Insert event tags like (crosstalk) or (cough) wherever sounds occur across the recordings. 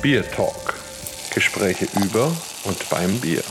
Bier Talk. Gespräche über und beim Bier.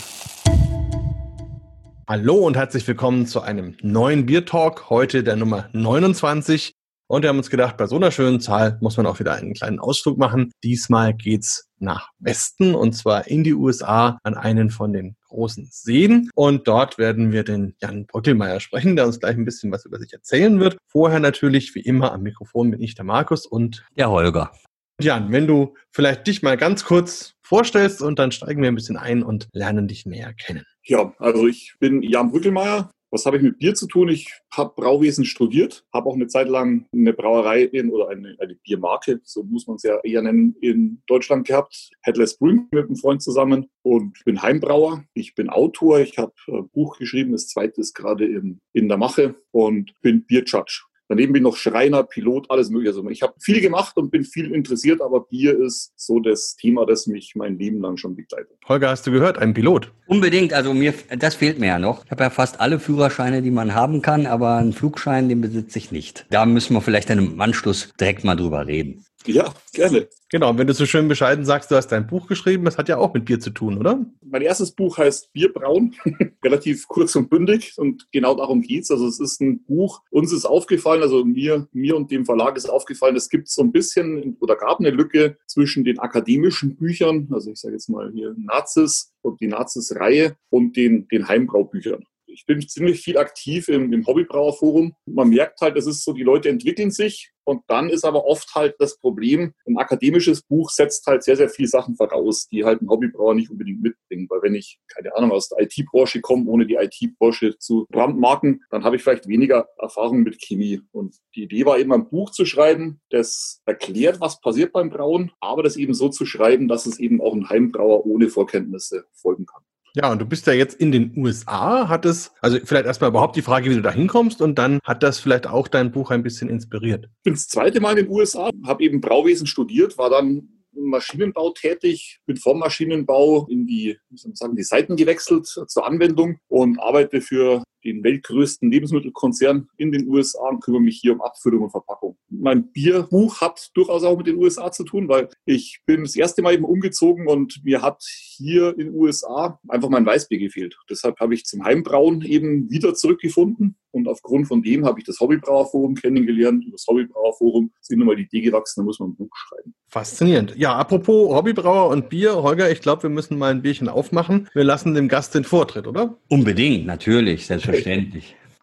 Hallo und herzlich willkommen zu einem neuen Bier Talk, heute der Nummer 29. Und wir haben uns gedacht, bei so einer schönen Zahl muss man auch wieder einen kleinen Ausflug machen. Diesmal geht's nach Westen und zwar in die USA an einen von den großen Seen. Und dort werden wir den Jan Bröckelmeier sprechen, der uns gleich ein bisschen was über sich erzählen wird. Vorher natürlich, wie immer, am Mikrofon bin ich der Markus und der Holger. Jan, wenn du vielleicht dich mal ganz kurz vorstellst und dann steigen wir ein bisschen ein und lernen dich näher kennen. Ja, also ich bin Jan Brückelmeier. Was habe ich mit Bier zu tun? Ich habe Brauwesen studiert, habe auch eine Zeit lang eine Brauerei in, oder eine, eine Biermarke, so muss man es ja eher nennen, in Deutschland gehabt. Headless Brewing mit einem Freund zusammen und bin Heimbrauer. Ich bin Autor. Ich habe ein Buch geschrieben, das zweite ist gerade in, in der Mache und bin Bierjudge. Daneben bin ich noch Schreiner, Pilot, alles mögliche. Also ich habe viel gemacht und bin viel interessiert, aber Bier ist so das Thema, das mich mein Leben lang schon begleitet. Holger, hast du gehört, ein Pilot? Unbedingt, also mir, das fehlt mir ja noch. Ich habe ja fast alle Führerscheine, die man haben kann, aber einen Flugschein, den besitze ich nicht. Da müssen wir vielleicht in einem Anschluss direkt mal drüber reden. Ja, gerne. Genau, und wenn du so schön bescheiden sagst, du hast dein Buch geschrieben, das hat ja auch mit Bier zu tun, oder? Mein erstes Buch heißt Bierbrauen, (laughs) relativ kurz und bündig und genau darum geht's. Also es ist ein Buch, uns ist aufgefallen, also mir, mir und dem Verlag ist aufgefallen, es gibt so ein bisschen oder gab eine Lücke zwischen den akademischen Büchern, also ich sage jetzt mal hier Nazis und die Nazis-Reihe und den, den Heimbraubüchern ich bin ziemlich viel aktiv im, im Hobbybrauerforum. Man merkt halt, es ist so, die Leute entwickeln sich und dann ist aber oft halt das Problem, ein akademisches Buch setzt halt sehr, sehr viele Sachen voraus, die halt ein Hobbybrauer nicht unbedingt mitbringt. Weil wenn ich, keine Ahnung, aus der IT-Branche komme, ohne die IT-Branche zu brandmarken, dann habe ich vielleicht weniger Erfahrung mit Chemie. Und die Idee war eben ein Buch zu schreiben, das erklärt, was passiert beim Brauen, aber das eben so zu schreiben, dass es eben auch ein Heimbrauer ohne Vorkenntnisse folgen kann. Ja, und du bist ja jetzt in den USA, hat es, also vielleicht erstmal überhaupt die Frage, wie du da hinkommst und dann hat das vielleicht auch dein Buch ein bisschen inspiriert. Ich bin das zweite Mal in den USA, habe eben Brauwesen studiert, war dann im Maschinenbau tätig, bin vom Maschinenbau in die, wie soll man sagen, die Seiten gewechselt zur Anwendung und arbeite für den weltgrößten Lebensmittelkonzern in den USA und kümmere mich hier um Abfüllung und Verpackung. Mein Bierbuch hat durchaus auch mit den USA zu tun, weil ich bin das erste Mal eben umgezogen und mir hat hier in den USA einfach mein Weißbier gefehlt. Deshalb habe ich zum Heimbrauen eben wieder zurückgefunden und aufgrund von dem habe ich das Hobbybrauerforum kennengelernt. Über das Hobbybrauerforum sind nochmal die Idee gewachsen, da muss man ein Buch schreiben. Faszinierend. Ja, apropos Hobbybrauer und Bier, Holger, ich glaube, wir müssen mal ein Bierchen aufmachen. Wir lassen dem Gast den Vortritt, oder? Unbedingt, natürlich, selbstverständlich.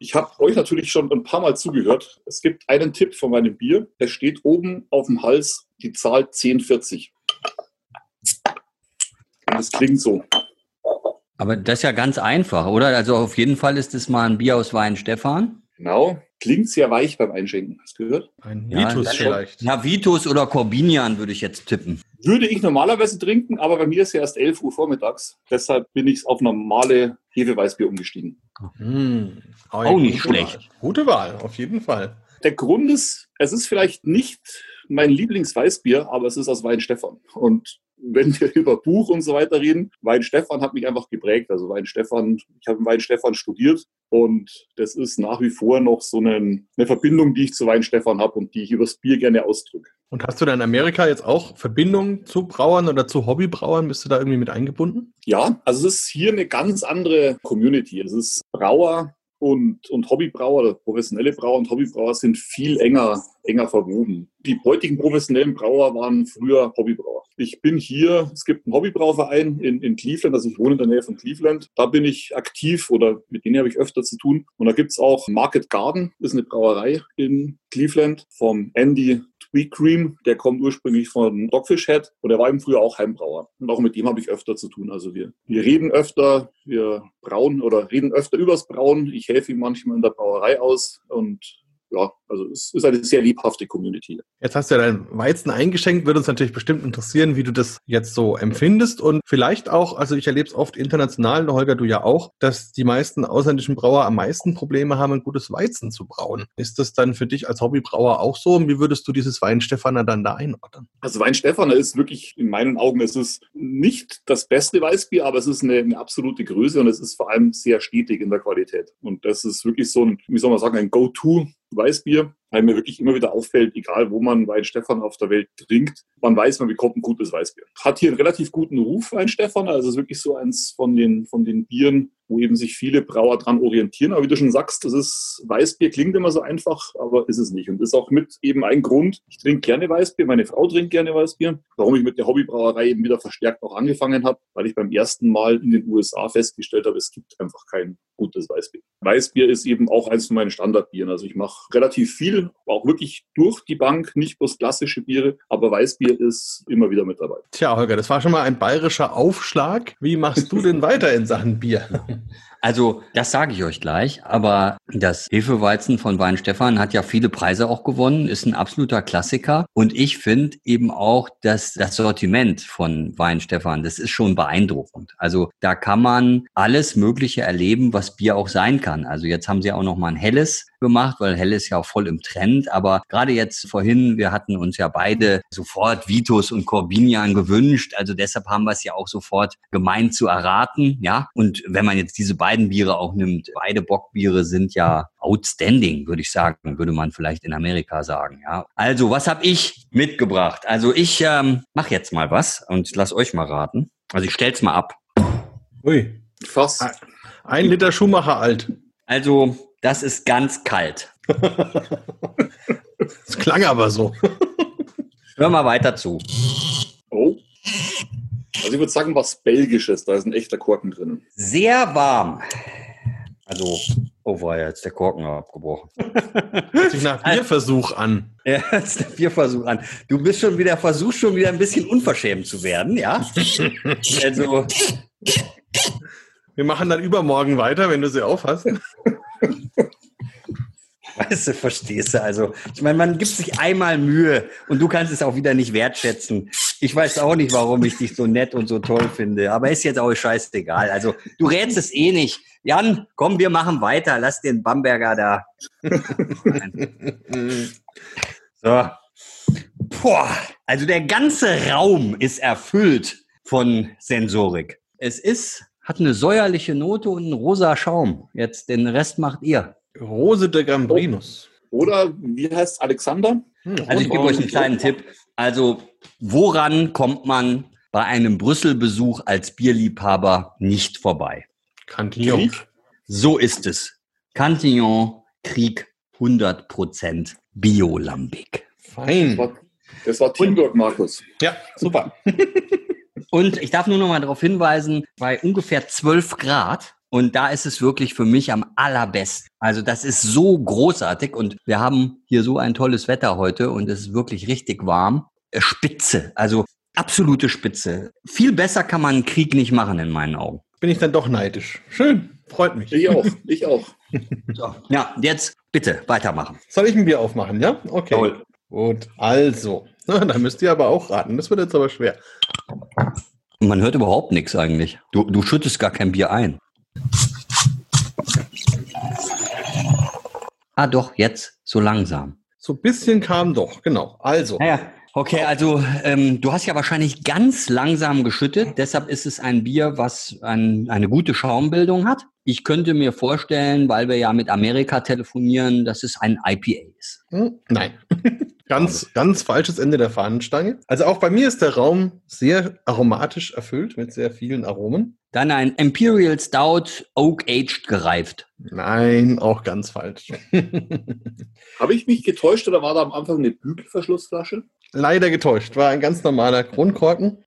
Ich habe euch natürlich schon ein paar Mal zugehört. Es gibt einen Tipp von meinem Bier. Es steht oben auf dem Hals die Zahl 1040. Und es klingt so. Aber das ist ja ganz einfach, oder? Also auf jeden Fall ist es mal ein Bier aus Wein Stefan. Genau. Klingt sehr weich beim Einschenken. Hast du gehört? Ein Vitus ja, vielleicht. Ja, Vitus oder Corbinian würde ich jetzt tippen. Würde ich normalerweise trinken, aber bei mir ist ja erst 11 Uhr vormittags. Deshalb bin ich auf normale Hefeweißbier umgestiegen. Hm. Auch nicht schlecht. Wahl. Gute Wahl, auf jeden Fall. Der Grund ist, es ist vielleicht nicht mein Lieblingsweißbier, aber es ist aus Weinstefan. Und wenn wir (laughs) über Buch und so weiter reden, Weinstefan hat mich einfach geprägt. Also Weinstefan, ich habe Weinstefan studiert und das ist nach wie vor noch so eine, eine Verbindung, die ich zu Weinstefan habe und die ich übers Bier gerne ausdrücke. Und hast du da in Amerika jetzt auch Verbindungen zu Brauern oder zu Hobbybrauern? Bist du da irgendwie mit eingebunden? Ja, also es ist hier eine ganz andere Community. Es ist Brauer, und, und Hobbybrauer professionelle Brauer und Hobbybrauer sind viel enger, enger verwoben. Die heutigen professionellen Brauer waren früher Hobbybrauer. Ich bin hier, es gibt einen Hobbybrauverein in, in Cleveland, also ich wohne in der Nähe von Cleveland. Da bin ich aktiv oder mit denen habe ich öfter zu tun. Und da gibt's auch Market Garden, ist eine Brauerei in Cleveland vom Andy Sweet Cream, der kommt ursprünglich von Dogfish Head und er war eben früher auch Heimbrauer. Und auch mit dem habe ich öfter zu tun. Also wir, wir reden öfter, wir brauen oder reden öfter übers Brauen. Ich helfe ihm manchmal in der Brauerei aus und ja, also es ist eine sehr lebhafte Community. Jetzt hast du ja deinen Weizen eingeschenkt, würde uns natürlich bestimmt interessieren, wie du das jetzt so empfindest und vielleicht auch, also ich erlebe es oft international, Holger, du ja auch, dass die meisten ausländischen Brauer am meisten Probleme haben, ein gutes Weizen zu brauen. Ist das dann für dich als Hobbybrauer auch so und wie würdest du dieses Weinstefaner dann da einordnen? Also Weinstefaner ist wirklich in meinen Augen, es ist nicht das beste Weißbier, aber es ist eine, eine absolute Größe und es ist vor allem sehr stetig in der Qualität. Und das ist wirklich so ein, wie soll man sagen, ein Go-To Weißbier. Weil mir wirklich immer wieder auffällt, egal wo man Weinstefan auf der Welt trinkt, man weiß, man bekommt ein gutes Weißbier. Hat hier einen relativ guten Ruf, Weinstefan, also ist wirklich so eins von den, von den Bieren, wo eben sich viele Brauer dran orientieren. Aber wie du schon sagst, das ist Weißbier klingt immer so einfach, aber ist es nicht. Und ist auch mit eben ein Grund. Ich trinke gerne Weißbier, meine Frau trinkt gerne Weißbier. Warum ich mit der Hobbybrauerei eben wieder verstärkt auch angefangen habe, weil ich beim ersten Mal in den USA festgestellt habe, es gibt einfach kein gutes Weißbier. Weißbier ist eben auch eins von meinen Standardbieren. Also ich mache relativ viel, auch wirklich durch die Bank, nicht bloß klassische Biere, aber Weißbier ist immer wieder mit dabei. Tja, Holger, das war schon mal ein bayerischer Aufschlag. Wie machst du denn weiter in Sachen Bier? (laughs) Also, das sage ich euch gleich, aber das Hefeweizen von Weinstefan hat ja viele Preise auch gewonnen, ist ein absoluter Klassiker. Und ich finde eben auch, dass das Sortiment von Weinstefan, das ist schon beeindruckend. Also, da kann man alles Mögliche erleben, was Bier auch sein kann. Also, jetzt haben sie auch noch mal ein helles gemacht, weil hell ist ja auch voll im Trend. Aber gerade jetzt vorhin, wir hatten uns ja beide sofort Vitus und Corbinian gewünscht. Also deshalb haben wir es ja auch sofort gemeint zu erraten. Ja, und wenn man jetzt diese beiden Biere auch nimmt, beide Bockbiere sind ja outstanding, würde ich sagen, würde man vielleicht in Amerika sagen. Ja, also was habe ich mitgebracht? Also ich ähm, mache jetzt mal was und lass euch mal raten. Also ich stell's mal ab. Ui, Fast. ein Liter Schuhmacher alt. Also das ist ganz kalt. (laughs) Das klang aber so. Hör mal weiter zu. Oh. Also ich würde sagen, was Belgisches, da ist ein echter Korken drin. Sehr warm. Also, oh, war ja jetzt der Korken abgebrochen. (laughs) Hört sich nach Bierversuch an. (laughs) Ja, jetzt der Bierversuch an. Du bist schon wieder, versuchst schon wieder ein bisschen unverschämt zu werden, ja? Also, Wir machen dann übermorgen weiter, wenn du sie aufhast. (laughs) weißt du, verstehst du? Also, ich meine, man gibt sich einmal Mühe und du kannst es auch wieder nicht wertschätzen. Ich weiß auch nicht, warum ich dich so nett und so toll finde, aber ist jetzt auch scheißegal. Also, du rätst es eh nicht. Jan, komm, wir machen weiter. Lass den Bamberger da. (laughs) so. Boah, also der ganze Raum ist erfüllt von Sensorik. Es ist, hat eine säuerliche Note und einen rosa Schaum. Jetzt den Rest macht ihr. Rose de Gambrinus. Oder wie heißt Alexander? Hm, Also ich gebe euch einen kleinen Tipp. Also woran kommt man bei einem Brüssel-Besuch als Bierliebhaber nicht vorbei? Cantillon. Krieg? So ist es. Cantillon, Krieg, 100% Biolambic. Das Fein. war, das war Teamwork, Markus. Ja, super. (laughs) Und ich darf nur noch mal darauf hinweisen, bei ungefähr 12 Grad, und da ist es wirklich für mich am allerbesten. Also das ist so großartig und wir haben hier so ein tolles Wetter heute und es ist wirklich richtig warm. Äh, Spitze, also absolute Spitze. Viel besser kann man einen Krieg nicht machen in meinen Augen. Bin ich dann doch neidisch. Schön, freut mich. Ich auch, ich auch. (laughs) So, ja, jetzt bitte weitermachen. Soll ich ein Bier aufmachen, ja? Okay. Jawohl. Gut, also. (laughs) Na, da müsst ihr aber auch raten. Das wird jetzt aber schwer. Man hört überhaupt nichts eigentlich. Du, du schüttest gar kein Bier ein. Ah, doch, jetzt so langsam. So ein bisschen kam doch, genau. Also, Naja, okay, also ähm, du hast ja wahrscheinlich ganz langsam geschüttet, deshalb ist es ein Bier, was ein, eine gute Schaumbildung hat. Ich könnte mir vorstellen, weil wir ja mit Amerika telefonieren, dass es ein IPA ist. hm, nein. (laughs) ganz, ganz falsches Ende der Fahnenstange. Also auch bei mir ist der Raum sehr aromatisch erfüllt mit sehr vielen Aromen. Dann ein Imperial Stout Oak Aged gereift. Nein, auch ganz falsch. (laughs) Habe ich mich getäuscht oder war da am Anfang eine Bügelverschlussflasche? Leider getäuscht. War ein ganz normaler Kronkorken.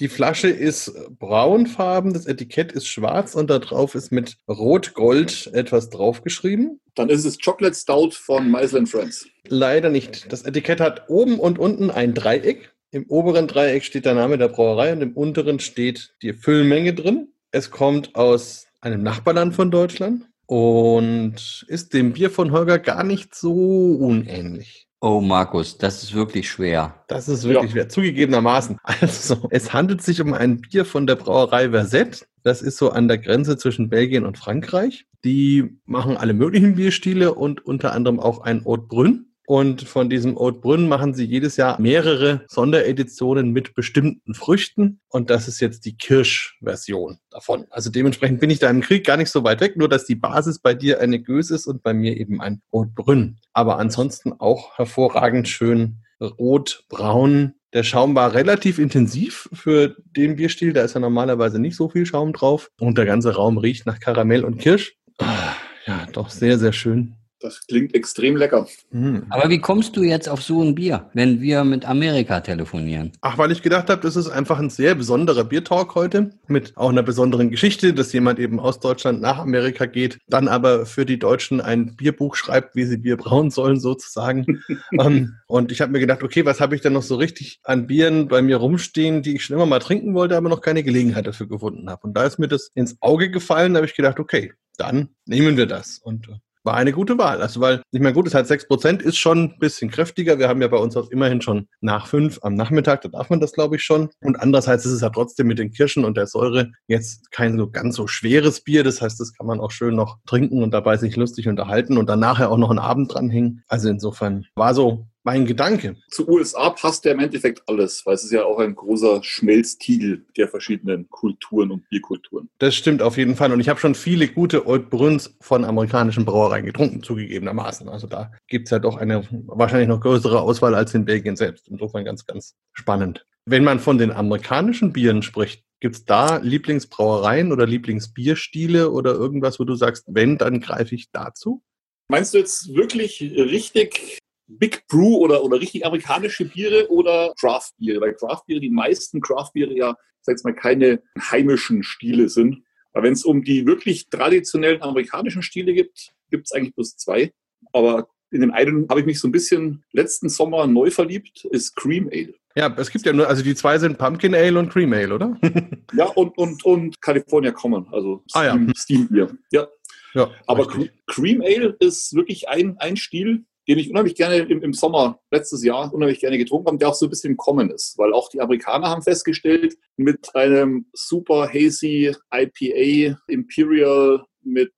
Die Flasche ist braunfarben, das Etikett ist schwarz und da drauf ist mit Rot-Gold etwas draufgeschrieben. Dann ist es Chocolate Stout von Meisel Friends. Leider nicht. Das Etikett hat oben und unten ein Dreieck. Im oberen Dreieck steht der Name der Brauerei und im unteren steht die Füllmenge drin. Es kommt aus einem Nachbarland von Deutschland und ist dem Bier von Holger gar nicht so unähnlich. Oh, Markus, das ist wirklich schwer. Das ist wirklich Ja. schwer, zugegebenermaßen. (laughs) Also, es handelt sich um ein Bier von der Brauerei Versett. Das ist so an der Grenze zwischen Belgien und Frankreich. Die machen alle möglichen Bierstile und unter anderem auch ein Haute Brune. Und von diesem Haute Brünn machen sie jedes Jahr mehrere Sondereditionen mit bestimmten Früchten. Und das ist jetzt die Kirschversion davon. Also dementsprechend bin ich da im Krieg gar nicht so weit weg, nur dass die Basis bei dir eine Gös ist und bei mir eben ein Haute Brünn. Aber ansonsten auch hervorragend schön rot-braun. Der Schaum war relativ intensiv für den Bierstil. Da ist ja normalerweise nicht so viel Schaum drauf. Und der ganze Raum riecht nach Karamell und Kirsch. Ah, ja, doch sehr, sehr schön. Das klingt extrem lecker. Mhm. Aber wie kommst du jetzt auf so ein Bier, wenn wir mit Amerika telefonieren? Ach, weil ich gedacht habe, das ist einfach ein sehr besonderer Biertalk heute mit auch einer besonderen Geschichte, dass jemand eben aus Deutschland nach Amerika geht, dann aber für die Deutschen ein Bierbuch schreibt, wie sie Bier brauen sollen sozusagen. um, (laughs) ähm, und ich habe mir gedacht, okay, was habe ich denn noch so richtig an Bieren bei mir rumstehen, die ich schon immer mal trinken wollte, aber noch keine Gelegenheit dafür gefunden habe. Und da ist mir das ins Auge gefallen, da habe ich gedacht, okay, dann nehmen wir das. Und äh, war eine gute Wahl. Also, weil, ich meine, gut, es hat sechs Prozent, ist schon ein bisschen kräftiger. Wir haben ja bei uns auch immerhin schon nach fünf am Nachmittag, da darf man das, glaube ich, schon. Und andererseits ist es ja trotzdem mit den Kirschen und der Säure jetzt kein so ganz so schweres Bier. Das heißt, das kann man auch schön noch trinken und dabei sich lustig unterhalten und dann nachher auch noch einen Abend dranhängen. Also insofern war so mein Gedanke. Zu USA passt ja im Endeffekt alles, weil es ist ja auch ein großer Schmelztiegel der verschiedenen Kulturen und Bierkulturen. Das stimmt auf jeden Fall. Und ich habe schon viele gute Old Bruns von amerikanischen Brauereien getrunken, zugegebenermaßen. Also da gibt es ja doch eine wahrscheinlich noch größere Auswahl als in Belgien selbst. Insofern ganz, ganz spannend. Wenn man von den amerikanischen Bieren spricht, Gibt es da Lieblingsbrauereien oder Lieblingsbierstile oder irgendwas, wo du sagst, wenn, dann greife ich dazu? Meinst du jetzt wirklich richtig Big Brew oder, oder richtig amerikanische Biere oder Craft Biere? Weil Craft Biere, die meisten Craft Biere ja, sag ich mal, keine heimischen Stile sind. Aber wenn es um die wirklich traditionellen amerikanischen Stile gibt, gibt es eigentlich bloß zwei. Aber in den einen habe ich mich so ein bisschen letzten Sommer neu verliebt, ist Cream Ale. Ja, es gibt ja nur, also die zwei sind Pumpkin Ale und Cream Ale, oder? (laughs) ja, und, und, und California Common, also Steam, ah, ja. Steam Bier. Ja. ja Aber richtig. Cream Ale ist wirklich ein, ein Stil, den ich unheimlich gerne im, im, Sommer letztes Jahr unheimlich gerne getrunken habe, der auch so ein bisschen kommen ist, weil auch die Amerikaner haben festgestellt, mit einem super hazy IPA Imperial mit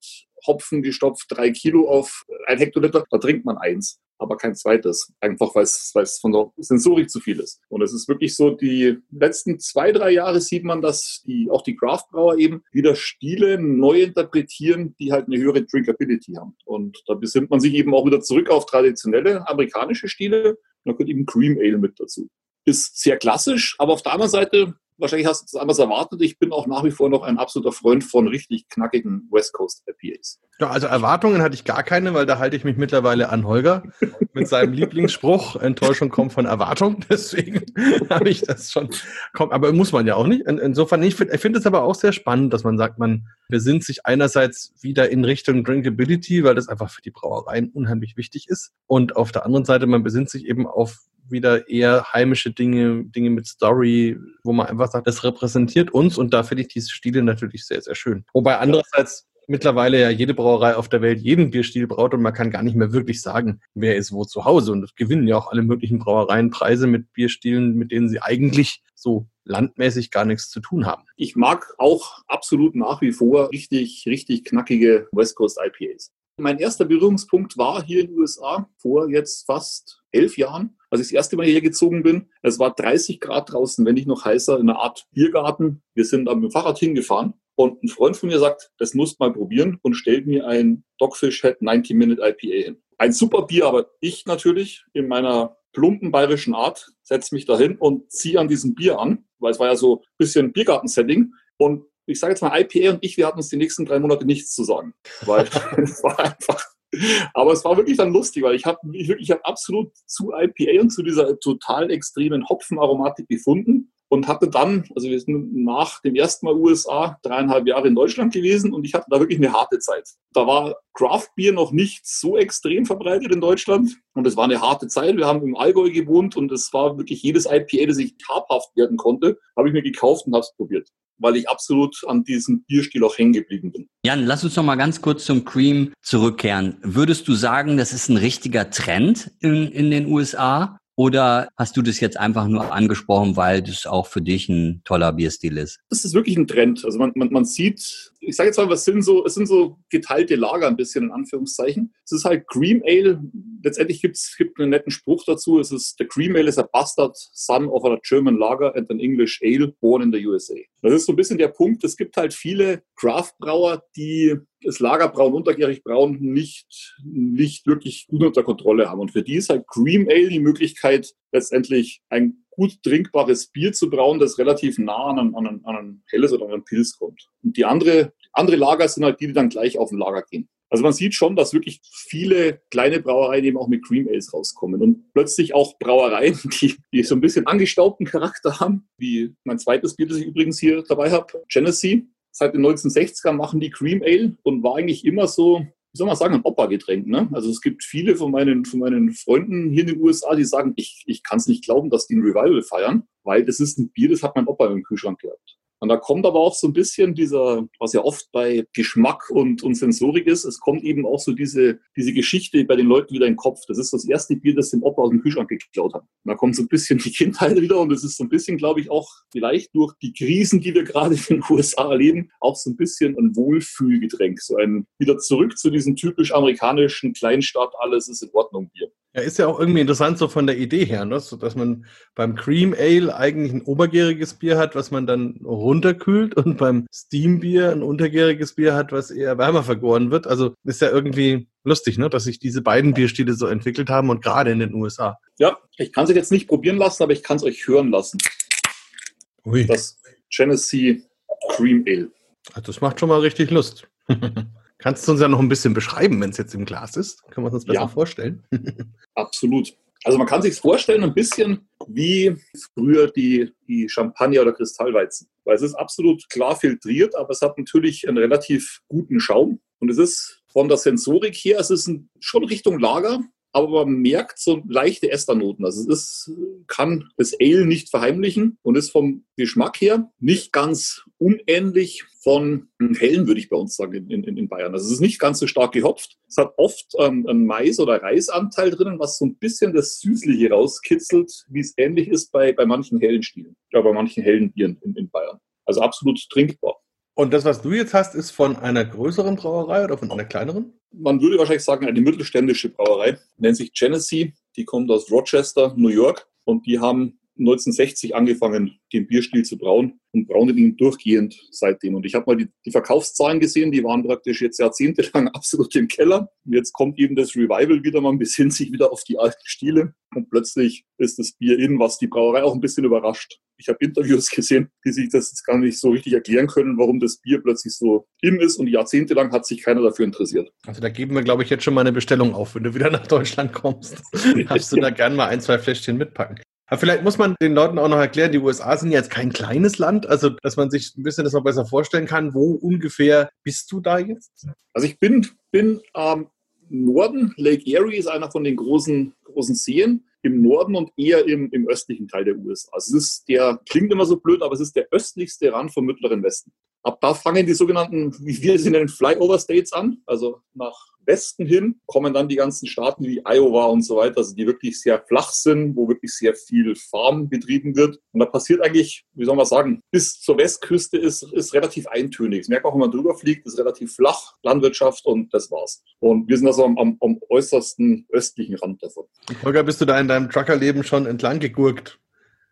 Hopfen gestopft, drei Kilo auf ein Hektoliter, da trinkt man eins aber kein zweites. Einfach weil es, von der Sensorik zu viel ist. Und es ist wirklich so, die letzten zwei, drei Jahre sieht man, dass die, auch die Craftbrauer eben wieder Stile neu interpretieren, die halt eine höhere Drinkability haben. Und da besinnt man sich eben auch wieder zurück auf traditionelle amerikanische Stile. Da gehört eben Cream Ale mit dazu. Ist sehr klassisch, aber auf der anderen Seite wahrscheinlich hast du es anders erwartet. Ich bin auch nach wie vor noch ein absoluter Freund von richtig knackigen West Coast IPAs. Ja, also Erwartungen hatte ich gar keine, weil da halte ich mich mittlerweile an Holger mit seinem (laughs) Lieblingsspruch, Enttäuschung kommt von Erwartung. (laughs) Deswegen habe ich das schon, komm, aber muss man ja auch nicht. Insofern, ich finde find es aber auch sehr spannend, dass man sagt, man besinnt sich einerseits wieder in Richtung Drinkability, weil das einfach für die Brauereien unheimlich wichtig ist. Und auf der anderen Seite, man besinnt sich eben auf wieder eher heimische Dinge, Dinge mit Story, wo man einfach sagt, das repräsentiert uns und da finde ich diese Stile natürlich sehr, sehr schön. Wobei andererseits mittlerweile ja jede Brauerei auf der Welt jeden Bierstil braut und man kann gar nicht mehr wirklich sagen, wer ist wo zu Hause. Und es gewinnen ja auch alle möglichen Brauereien Preise mit Bierstilen, mit denen sie eigentlich so landmäßig gar nichts zu tun haben. Ich mag auch absolut nach wie vor richtig, richtig knackige West Coast IPAs. Mein erster Berührungspunkt war hier in den USA vor jetzt fast elf Jahren, als ich das erste Mal hierher gezogen bin. Es war 30 Grad draußen, wenn nicht noch heißer, in einer Art Biergarten. Wir sind am Fahrrad hingefahren und ein Freund von mir sagt, das musst mal probieren und stellt mir ein Dogfish Head 90 Minute IPA hin. Ein super Bier, aber ich natürlich in meiner plumpen bayerischen Art setze mich dahin und ziehe an diesem Bier an, weil es war ja so ein bisschen Biergarten-Setting und ich sage jetzt mal, IPA und ich, wir hatten uns die nächsten drei Monate nichts zu sagen, weil (laughs) (laughs) es war einfach aber es war wirklich dann lustig, weil ich habe ich wirklich hab absolut zu IPA und zu dieser total extremen Hopfenaromatik gefunden und hatte dann, also wir sind nach dem ersten Mal USA dreieinhalb Jahre in Deutschland gewesen und ich hatte da wirklich eine harte Zeit. Da war Craft Beer noch nicht so extrem verbreitet in Deutschland und es war eine harte Zeit. Wir haben im Allgäu gewohnt und es war wirklich jedes IPA, das ich habhaft werden konnte, habe ich mir gekauft und habe es probiert weil ich absolut an diesem Bierstil auch hängen geblieben bin. Jan, lass uns noch mal ganz kurz zum Cream zurückkehren. Würdest du sagen, das ist ein richtiger Trend in, in den USA? Oder hast du das jetzt einfach nur angesprochen, weil das auch für dich ein toller Bierstil ist? Das ist wirklich ein Trend. Also man, man, man sieht, ich sage jetzt mal, es sind, so, es sind so geteilte Lager ein bisschen in Anführungszeichen. Es ist halt Cream Ale. Letztendlich gibt es gibt einen netten Spruch dazu. Es ist, the Cream Ale is a bastard son of a German lager and an English ale born in the USA. Das ist so ein bisschen der Punkt. Es gibt halt viele Craft-Brauer, die das Lagerbrauen, untergärig brauen nicht, nicht wirklich gut unter Kontrolle haben. Und für die ist halt Cream Ale die Möglichkeit, letztendlich ein gut trinkbares Bier zu brauen, das relativ nah an ein, an ein, an ein helles oder an ein Pilz kommt. Und die andere, andere Lager sind halt die, die dann gleich auf ein Lager gehen. Also man sieht schon, dass wirklich viele kleine Brauereien eben auch mit Cream Ales rauskommen und plötzlich auch Brauereien, (laughs) die, die so ein bisschen angestaubten Charakter haben, wie mein zweites Bier, das ich übrigens hier dabei habe, Genesee. Seit den 1960ern machen die Cream Ale und war eigentlich immer so, wie soll man sagen, ein Opa-Getränk. Ne? Also es gibt viele von meinen, von meinen Freunden hier in den USA, die sagen, ich, ich kann es nicht glauben, dass die ein Revival feiern, weil das ist ein Bier, das hat mein Opa im Kühlschrank gehabt. Und da kommt aber auch so ein bisschen dieser, was ja oft bei Geschmack und, und Sensorik ist, es kommt eben auch so diese, diese Geschichte bei den Leuten wieder in den Kopf. Das ist das erste Bier, das den Opa aus dem Kühlschrank geklaut hat. Und da kommt so ein bisschen die Kindheit wieder und es ist so ein bisschen, glaube ich, auch vielleicht durch die Krisen, die wir gerade in den (laughs) USA erleben, auch so ein bisschen ein Wohlfühlgetränk. So ein wieder zurück zu diesem typisch amerikanischen Kleinstadt, alles ist in Ordnung Bier. Ja, ist ja auch irgendwie interessant so von der Idee her, ne? so, dass man beim Cream Ale eigentlich ein obergäriges Bier hat, was man dann runterkühlt und beim Steam Bier ein untergäriges Bier hat, was eher wärmer vergoren wird. Also ist ja irgendwie lustig, ne? dass sich diese beiden Bierstile so entwickelt haben und gerade in den USA. Ja, ich kann es jetzt nicht probieren lassen, aber ich kann es euch hören lassen. Ui. Das Genesee Cream Ale. Also das macht schon mal richtig Lust. (laughs) Kannst du uns ja noch ein bisschen beschreiben, wenn es jetzt im Glas ist? Können wir uns das besser ja, vorstellen? (laughs) absolut. Also man kann sich vorstellen, ein bisschen wie früher die, die Champagner oder Kristallweizen. Weil es ist absolut klar filtriert, aber es hat natürlich einen relativ guten Schaum. Und es ist von der Sensorik her, es ist ein, schon Richtung Lager, aber man merkt so leichte Esternoten. Also es ist, kann das Ale nicht verheimlichen und ist vom Geschmack her nicht ganz unähnlich von hellen, würde ich bei uns sagen, in, in, in Bayern. Also es ist nicht ganz so stark gehopft. Es hat oft ähm, einen Mais- oder Reisanteil drinnen, was so ein bisschen das Süßliche rauskitzelt, wie es ähnlich ist bei, bei manchen hellen Stilen, ja, bei manchen hellen Bieren in, in Bayern. Also absolut trinkbar. Und das, was du jetzt hast, ist von einer größeren Brauerei oder von einer kleineren? Man würde wahrscheinlich sagen, eine mittelständische Brauerei. Nennt sich Genesee. Die kommt aus Rochester, New York. Und die haben 1960 angefangen, den Bierstil zu brauen und brauen ihn durchgehend seitdem. Und ich habe mal die, die, Verkaufszahlen gesehen, die waren praktisch jetzt jahrzehntelang (laughs) absolut im Keller. Und jetzt kommt eben das Revival wieder, man besinnt sich wieder auf die alten Stile und plötzlich ist das Bier in, was die Brauerei auch ein bisschen überrascht. Ich habe Interviews (laughs) gesehen, die sich das jetzt gar nicht so richtig erklären können, warum das Bier plötzlich so in ist und jahrzehntelang hat sich keiner dafür interessiert. Also da geben wir, glaube ich, jetzt schon mal eine Bestellung auf, wenn du wieder nach Deutschland kommst. (laughs) Darfst du da gerne mal ein, zwei Fläschchen mitpacken. Aber vielleicht muss man den Leuten auch noch erklären, die USA sind jetzt kein kleines Land, also dass man sich ein bisschen das noch besser vorstellen kann. Wo ungefähr bist du da jetzt? Also ich bin, bin am ähm, Norden. Lake Erie ist einer von den großen, großen Seen im Norden und eher im, im östlichen Teil der USA. Also es ist der, klingt immer so blöd, aber es ist der östlichste Rand vom Mittleren Westen. Ab da fangen die sogenannten, wie wir sie nennen, Flyover States an. Also nach Westen hin kommen dann die ganzen Staaten wie Iowa und so weiter, also die wirklich sehr flach sind, wo wirklich sehr viel Farm betrieben wird. Und da passiert eigentlich, wie soll man sagen, bis zur Westküste ist, ist relativ eintönig. Das merkt man auch, wenn man drüber fliegt, ist relativ flach, Landwirtschaft und das war's. Und wir sind also am, am, am äußersten östlichen Rand davon. Holger, bist du da in deinem Truckerleben schon entlang gegurkt?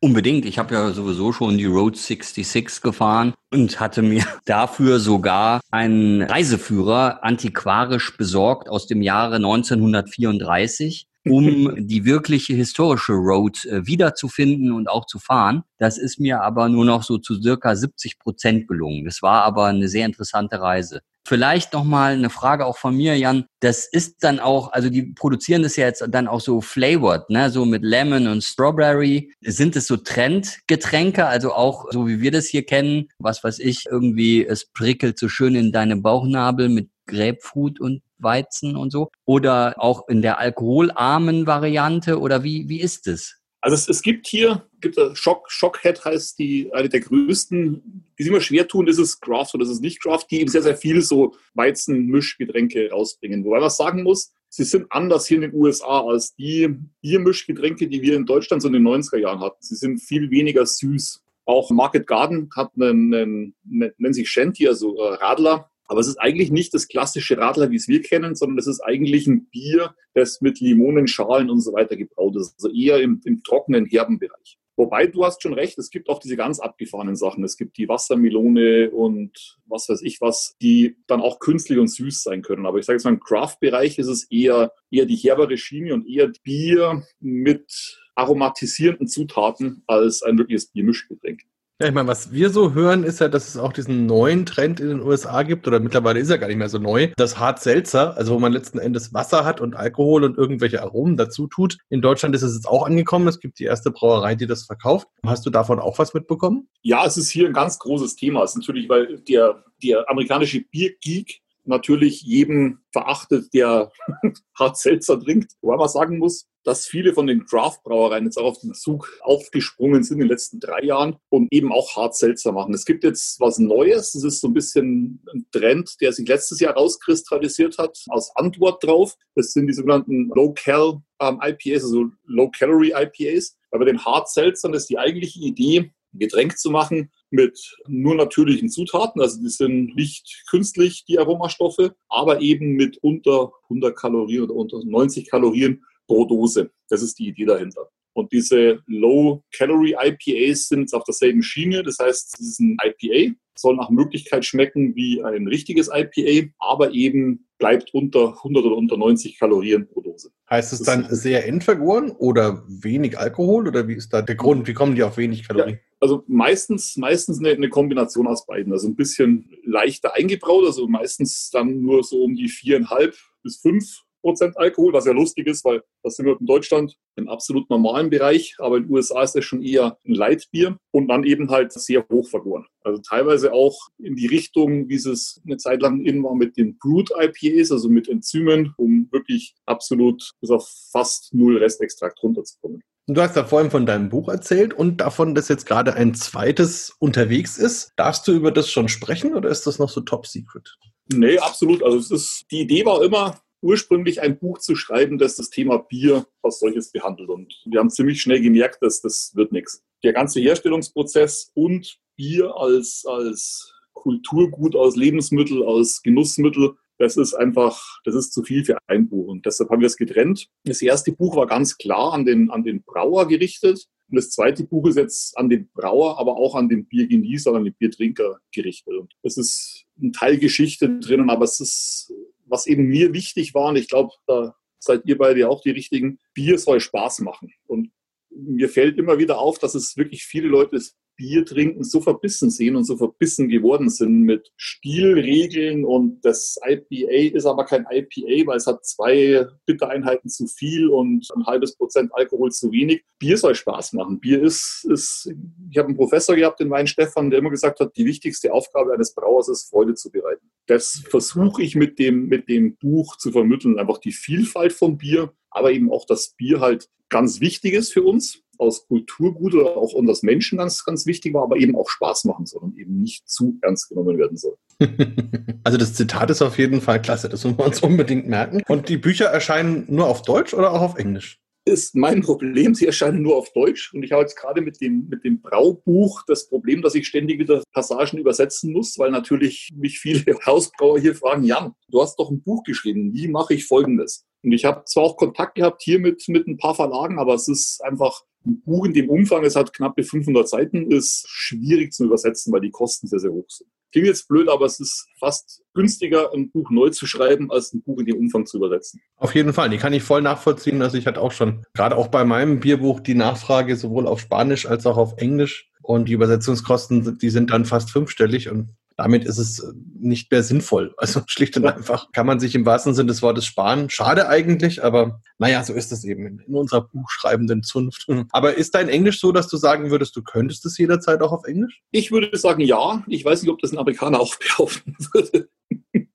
Unbedingt. Ich habe ja sowieso schon die Road 66 gefahren und hatte mir (laughs) dafür sogar einen Reiseführer antiquarisch besorgt aus dem Jahre 1934 um (laughs) die wirkliche historische Road äh, wiederzufinden und auch zu fahren. Das ist mir aber nur noch so zu circa 70 Prozent gelungen. Das war aber eine sehr interessante Reise. Vielleicht nochmal eine Frage auch von mir, Jan. Das ist dann auch, also die produzieren das ja jetzt dann auch so flavored, ne, so mit Lemon und Strawberry. Sind es so Trendgetränke, also auch so wie wir das hier kennen, was weiß ich, irgendwie, es prickelt so schön in deinem Bauchnabel mit Grapefruit und Weizen und so? Oder auch in der alkoholarmen Variante? Oder wie, wie ist es? Also es, es gibt hier, gibt Shock, Shockhead heißt die, eine der größten, die sich immer schwer tun, ist es Craft oder ist es nicht Craft, die eben sehr, sehr viel so Weizenmischgetränke rausbringen. Wobei man sagen muss, sie sind anders hier in den USA als die Biermischgetränke, die wir in Deutschland so in den 90er Jahren hatten. Sie sind viel weniger süß. Auch Market Garden hat einen, einen nennen sich Shanty, also äh, Radler. Aber es ist eigentlich nicht das klassische Radler, wie es wir kennen, sondern es ist eigentlich ein Bier, das mit Limonenschalen und so weiter gebraut ist. Also eher im, im trockenen, herben Bereich. Wobei du hast schon recht, es gibt auch diese ganz abgefahrenen Sachen. Es gibt die Wassermelone und was weiß ich was, die dann auch künstlich und süß sein können. Aber ich sage jetzt mal, im Craft-Bereich ist es eher, eher die herbere Schiene und eher Bier mit aromatisierenden Zutaten als ein wirkliches Biermischgetränk. Ja, ich meine, was wir so hören, ist ja, dass es auch diesen neuen Trend in den USA gibt, oder mittlerweile ist er gar nicht mehr so neu, das Hart Seltzer, also wo man letzten Endes Wasser hat und Alkohol und irgendwelche Aromen dazu tut. In Deutschland ist es jetzt auch angekommen. Es gibt die erste Brauerei, die das verkauft. Hast du davon auch was mitbekommen? Ja, es ist hier ein ganz großes Thema. Es ist natürlich, weil der, der amerikanische Biergeek natürlich jedem verachtet, der (laughs) hart Seltzer trinkt. Wobei man sagen muss, dass viele von den Craft-Brauereien jetzt auch auf den Zug aufgesprungen sind in den letzten drei Jahren und eben auch hart Seltzer machen. Es gibt jetzt was Neues. Das ist so ein bisschen ein Trend, der sich letztes Jahr rauskristallisiert hat, als Antwort drauf. Das sind die sogenannten Low-Cal ähm, IPAs, also Low-Calorie IPAs. Bei den Hard Seltzern ist die eigentliche Idee, ein Getränk zu machen mit nur natürlichen Zutaten. Also die sind nicht künstlich, die Aromastoffe, aber eben mit unter 100 Kalorien oder unter 90 Kalorien pro Dose. Das ist die Idee dahinter. Und diese Low-Calorie-IPAs sind auf derselben Schiene. Das heißt, es ist ein IPA, soll nach Möglichkeit schmecken wie ein richtiges IPA, aber eben bleibt unter 100 oder unter 90 Kalorien pro Dose. Heißt es dann sehr endvergoren oder wenig Alkohol oder wie ist da der Grund? Wie kommen die auf wenig Kalorien? Ja, also meistens, meistens eine, eine, Kombination aus beiden. Also ein bisschen leichter eingebraut, also meistens dann nur so um die viereinhalb bis fünf Prozent Alkohol, was ja lustig ist, weil das sind wir in Deutschland im absolut normalen Bereich, aber in den USA ist das schon eher ein Leitbier und dann eben halt sehr hoch vergoren. Also teilweise auch in die Richtung, wie es eine Zeit lang in war mit den Brut IPAs, also mit Enzymen, um wirklich absolut bis auf fast null Restextrakt runterzukommen. Du hast da vorhin von deinem Buch erzählt und davon, dass jetzt gerade ein zweites unterwegs ist. Darfst du über das schon sprechen oder ist das noch so top secret? Nee, absolut. Also es ist, die Idee war immer, ursprünglich ein Buch zu schreiben, das das Thema Bier als solches behandelt. Und wir haben ziemlich schnell gemerkt, dass das wird nichts. Der ganze Herstellungsprozess und Bier als, als Kulturgut, als Lebensmittel, als Genussmittel, das ist einfach, das ist zu viel für ein Buch. Und deshalb haben wir es getrennt. Das erste Buch war ganz klar an den, an den Brauer gerichtet. Und das zweite Buch ist jetzt an den Brauer, aber auch an den Biergenießer, an den Biertrinker gerichtet. Und es ist ein Teil Geschichte drinnen, aber es ist was eben mir wichtig war, und ich glaube, da seid ihr beide auch die richtigen, Bier soll Spaß machen. Und mir fällt immer wieder auf, dass es wirklich viele Leute Bier trinken so verbissen sehen und so verbissen geworden sind mit Stilregeln und das IPA ist aber kein IPA, weil es hat zwei Bittereinheiten zu viel und ein halbes Prozent Alkohol zu wenig. Bier soll Spaß machen. Bier ist, ist ich habe einen Professor gehabt in Wein Stefan, der immer gesagt hat, die wichtigste Aufgabe eines Brauers ist, Freude zu bereiten. Das versuche ich mit dem, mit dem Buch zu vermitteln, einfach die Vielfalt von Bier, aber eben auch das Bier halt ganz wichtig ist für uns aus Kulturgut oder auch uns als Menschen ganz, ganz wichtig war, aber eben auch Spaß machen soll und eben nicht zu ernst genommen werden soll. (laughs) Also das Zitat ist auf jeden Fall klasse, das müssen wir uns unbedingt merken. Und die Bücher erscheinen nur auf Deutsch oder auch auf Englisch? ist mein Problem. Sie erscheinen nur auf Deutsch. Und ich habe jetzt gerade mit dem, mit dem Braubuch das Problem, dass ich ständig wieder Passagen übersetzen muss, weil natürlich mich viele (laughs) Hausbrauer hier fragen, Jan, du hast doch ein Buch geschrieben. Wie mache ich Folgendes? Und ich habe zwar auch Kontakt gehabt hier mit, mit ein paar Verlagen, aber es ist einfach ein Buch in dem Umfang, es hat knappe 500 Seiten, ist schwierig zu übersetzen, weil die Kosten sehr, sehr hoch sind. Klingt jetzt blöd, aber es ist fast günstiger, ein Buch neu zu schreiben, als ein Buch in dem Umfang zu übersetzen. Auf jeden Fall, die kann ich voll nachvollziehen. Also ich hatte auch schon, gerade auch bei meinem Bierbuch, die Nachfrage sowohl auf Spanisch als auch auf Englisch. Und die Übersetzungskosten, die sind dann fast fünfstellig. Und damit ist es äh, nicht mehr sinnvoll. (laughs) Also schlicht und einfach kann man sich im wahrsten Sinne des Wortes sparen. Schade eigentlich, aber naja, so ist es eben in, unserer buchschreibenden Zunft. Aber ist dein Englisch so, dass du sagen würdest, du könntest es jederzeit auch auf Englisch? Ich würde sagen ja. Ich weiß nicht, ob das ein Amerikaner (laughs) auch behaupten würde. (laughs)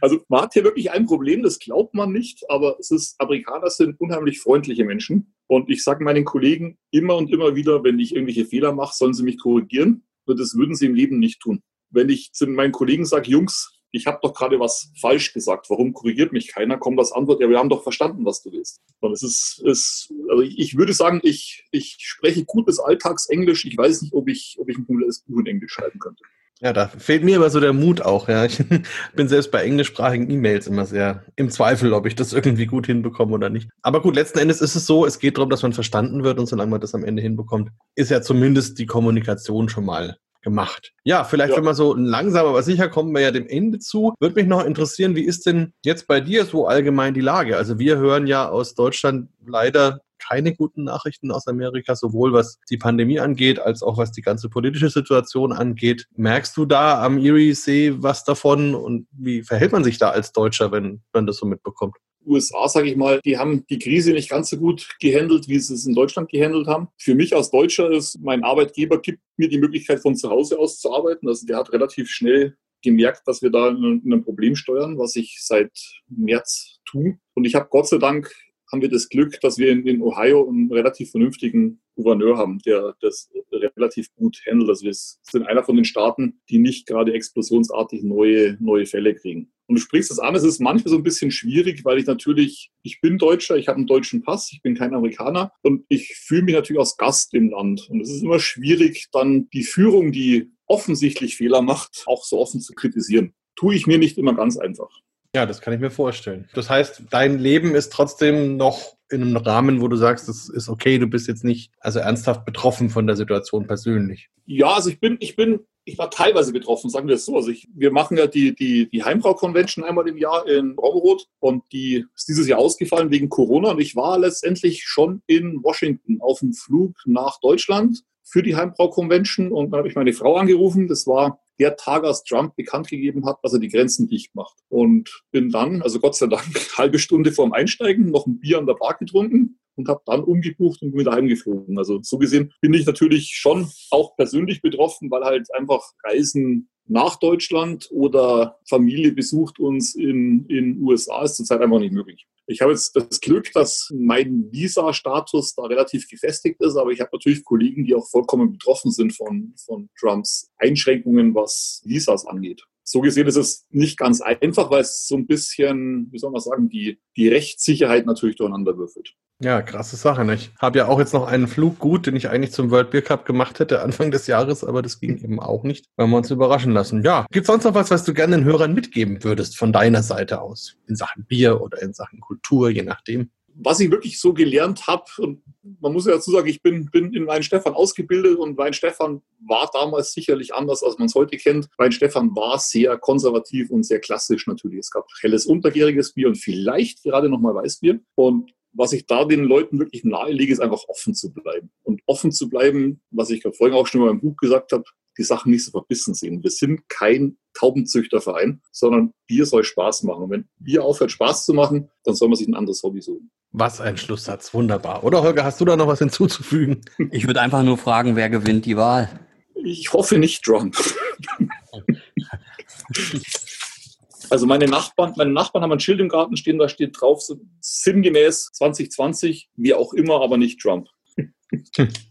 Also man hat hier wirklich ein Problem, das glaubt man nicht, aber es ist, Amerikaner sind unheimlich freundliche Menschen. Und ich sage meinen Kollegen immer und immer wieder, wenn ich irgendwelche Fehler mache, sollen sie mich korrigieren. Und das würden sie im Leben nicht tun wenn ich zu meinen Kollegen sage, Jungs, ich habe doch gerade was falsch gesagt. Warum korrigiert mich keiner? Kommt das Antwort, ja, wir haben doch verstanden, was du willst. Und es ist, ist also ich, würde sagen, ich, ich spreche gutes Alltagsenglisch. Ich weiß nicht, ob ich, ob ich ein komplettes Buch in Englisch schreiben könnte. Ja, da fehlt mir aber so der Mut auch. Ja, ich (laughs) bin selbst bei englischsprachigen E-Mails immer sehr im Zweifel, ob ich das irgendwie gut hinbekomme oder nicht. Aber gut, letzten Endes ist es so, es geht darum, dass man verstanden wird und solange man das am Ende hinbekommt, ist ja zumindest die Kommunikation schon mal gemacht. Ja, vielleicht, ja. wenn wir so langsam aber sicher kommen wir ja dem Ende zu. Würde mich noch interessieren, wie ist denn jetzt bei dir so allgemein die Lage? Also wir hören ja aus Deutschland leider keine guten Nachrichten aus Amerika, sowohl was die Pandemie angeht, als auch was die ganze politische Situation angeht. Merkst du da am Erie-See was davon und wie verhält man sich da als Deutscher, wenn man das so mitbekommt? USA, sage ich mal, die haben die Krise nicht ganz so gut gehandelt, wie sie es in Deutschland gehandelt haben. Für mich als Deutscher ist, mein Arbeitgeber gibt mir die Möglichkeit, von zu Hause aus zu arbeiten. Also der hat relativ schnell gemerkt, dass wir da ein Problem steuern, was ich seit März tue. Und ich habe Gott sei Dank haben wir das Glück, dass wir in, in Ohio einen relativ vernünftigen Gouverneur haben, der das relativ gut handelt. Also wir sind einer von den Staaten, die nicht gerade explosionsartig neue, neue Fälle kriegen. Und du sprichst das an, es ist manchmal so ein bisschen schwierig, weil ich natürlich, ich bin Deutscher, ich habe einen deutschen Pass, ich bin kein Amerikaner und ich fühle mich natürlich als Gast im Land. Und es ist immer schwierig, dann die Führung, die offensichtlich Fehler macht, auch so offen zu kritisieren. Tue ich mir nicht immer ganz einfach. Ja, das kann ich mir vorstellen. Das heißt, dein Leben ist trotzdem noch in einem Rahmen, wo du sagst, das ist okay, du bist jetzt nicht also ernsthaft betroffen von der Situation persönlich. Ja, also ich bin, ich bin, ich war teilweise betroffen, sagen wir es so. Also ich, wir machen ja die, die, die Heimbrau-Convention einmal im Jahr in Braunrot und die ist dieses Jahr ausgefallen wegen Corona und ich war letztendlich schon in Washington auf dem Flug nach Deutschland für die Heimbrau-Convention und dann habe ich meine Frau angerufen. Das war der Tag, als Trump bekannt gegeben hat, dass er die Grenzen dicht macht. Und bin dann, also Gott sei Dank, (laughs) halbe Stunde vorm Einsteigen noch ein Bier an der Bar getrunken und habe dann umgebucht und bin wieder heimgeflogen. Also so gesehen bin ich natürlich schon auch persönlich betroffen, weil halt einfach Reisen nach Deutschland oder Familie besucht uns in in USA ist zurzeit einfach nicht möglich. Ich habe jetzt das Glück, dass mein Visa-Status da relativ gefestigt ist, aber ich habe natürlich Kollegen, die auch vollkommen betroffen sind von, von Trumps Einschränkungen, was Visas angeht. So gesehen ist es nicht ganz einfach, weil es so ein bisschen, wie soll man sagen, die, die Rechtssicherheit natürlich durcheinander würfelt. Ja, krasse Sache. Ne? Ich habe ja auch jetzt noch einen Flug gut, den ich eigentlich zum World Beer Cup gemacht hätte Anfang des Jahres, aber das ging eben auch nicht, weil wir uns überraschen lassen. Ja, gibt sonst noch was, was du gerne den Hörern mitgeben würdest von deiner Seite aus? In Sachen Bier oder in Sachen Kultur, je nachdem? Was ich wirklich so gelernt habe, und man muss ja dazu sagen, ich bin, bin in Weinstefan ausgebildet und Weinstefan war damals sicherlich anders, als man es heute kennt. Weinstefan war sehr konservativ und sehr klassisch natürlich. Es gab helles untergäriges Bier und vielleicht gerade nochmal Weißbier. Und was ich da den Leuten wirklich nahelege, ist einfach offen zu bleiben. Und offen zu bleiben, was ich vorhin auch schon mal im Buch gesagt habe, die Sachen nicht so verbissen sehen. Wir sind kein Taubenzüchterverein, sondern Bier soll Spaß machen. Und wenn Bier aufhört, Spaß zu machen, dann soll man sich ein anderes Hobby suchen. Was ein Schlusssatz, wunderbar. Oder Holger, hast du da noch was hinzuzufügen? (laughs) Ich würde einfach nur fragen, wer gewinnt die Wahl? Ich hoffe nicht Trump. (laughs) Also meine Nachbarn, meine Nachbarn haben ein Schild im Garten stehen, da steht drauf, so sinngemäß 2020, wie auch immer, aber nicht Trump. (laughs)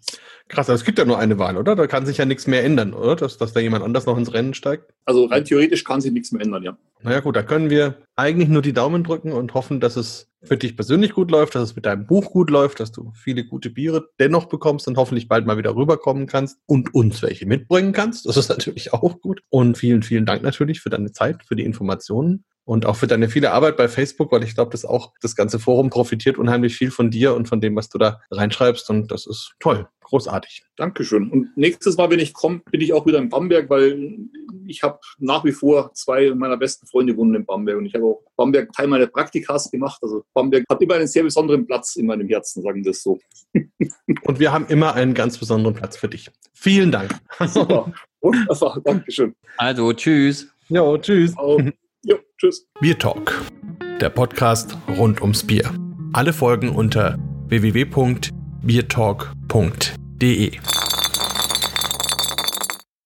Krass, aber es gibt ja nur eine Wahl, oder? Da kann sich ja nichts mehr ändern, oder? Dass, dass da jemand anders noch ins Rennen steigt. Also rein theoretisch kann sich nichts mehr ändern, ja. Naja gut, da können wir eigentlich nur die Daumen drücken und hoffen, dass es für dich persönlich gut läuft, dass es mit deinem Buch gut läuft, dass du viele gute Biere dennoch bekommst und hoffentlich bald mal wieder rüberkommen kannst und uns welche mitbringen kannst. Das ist natürlich (laughs) auch gut. Und vielen, vielen Dank natürlich für deine Zeit, für die Informationen und auch für deine viele Arbeit bei Facebook, weil ich glaube, dass auch das ganze Forum profitiert unheimlich viel von dir und von dem, was du da reinschreibst und das ist toll. Großartig. Dankeschön. Und nächstes Mal, wenn ich komme, bin ich auch wieder in Bamberg, weil ich habe nach wie vor zwei meiner besten Freunde wohnen in Bamberg und ich habe auch Bamberg Teil meiner Praktikas gemacht. Also Bamberg hat immer einen sehr besonderen Platz in meinem Herzen, sagen wir es so. (laughs) Und wir haben immer einen ganz besonderen Platz für dich. Vielen Dank. Super. Wunderbar. Dankeschön. Also, tschüss. Jo, tschüss. Jo, tschüss. Bier Talk, der Podcast rund ums Bier. Alle Folgen unter www.biertalk.de.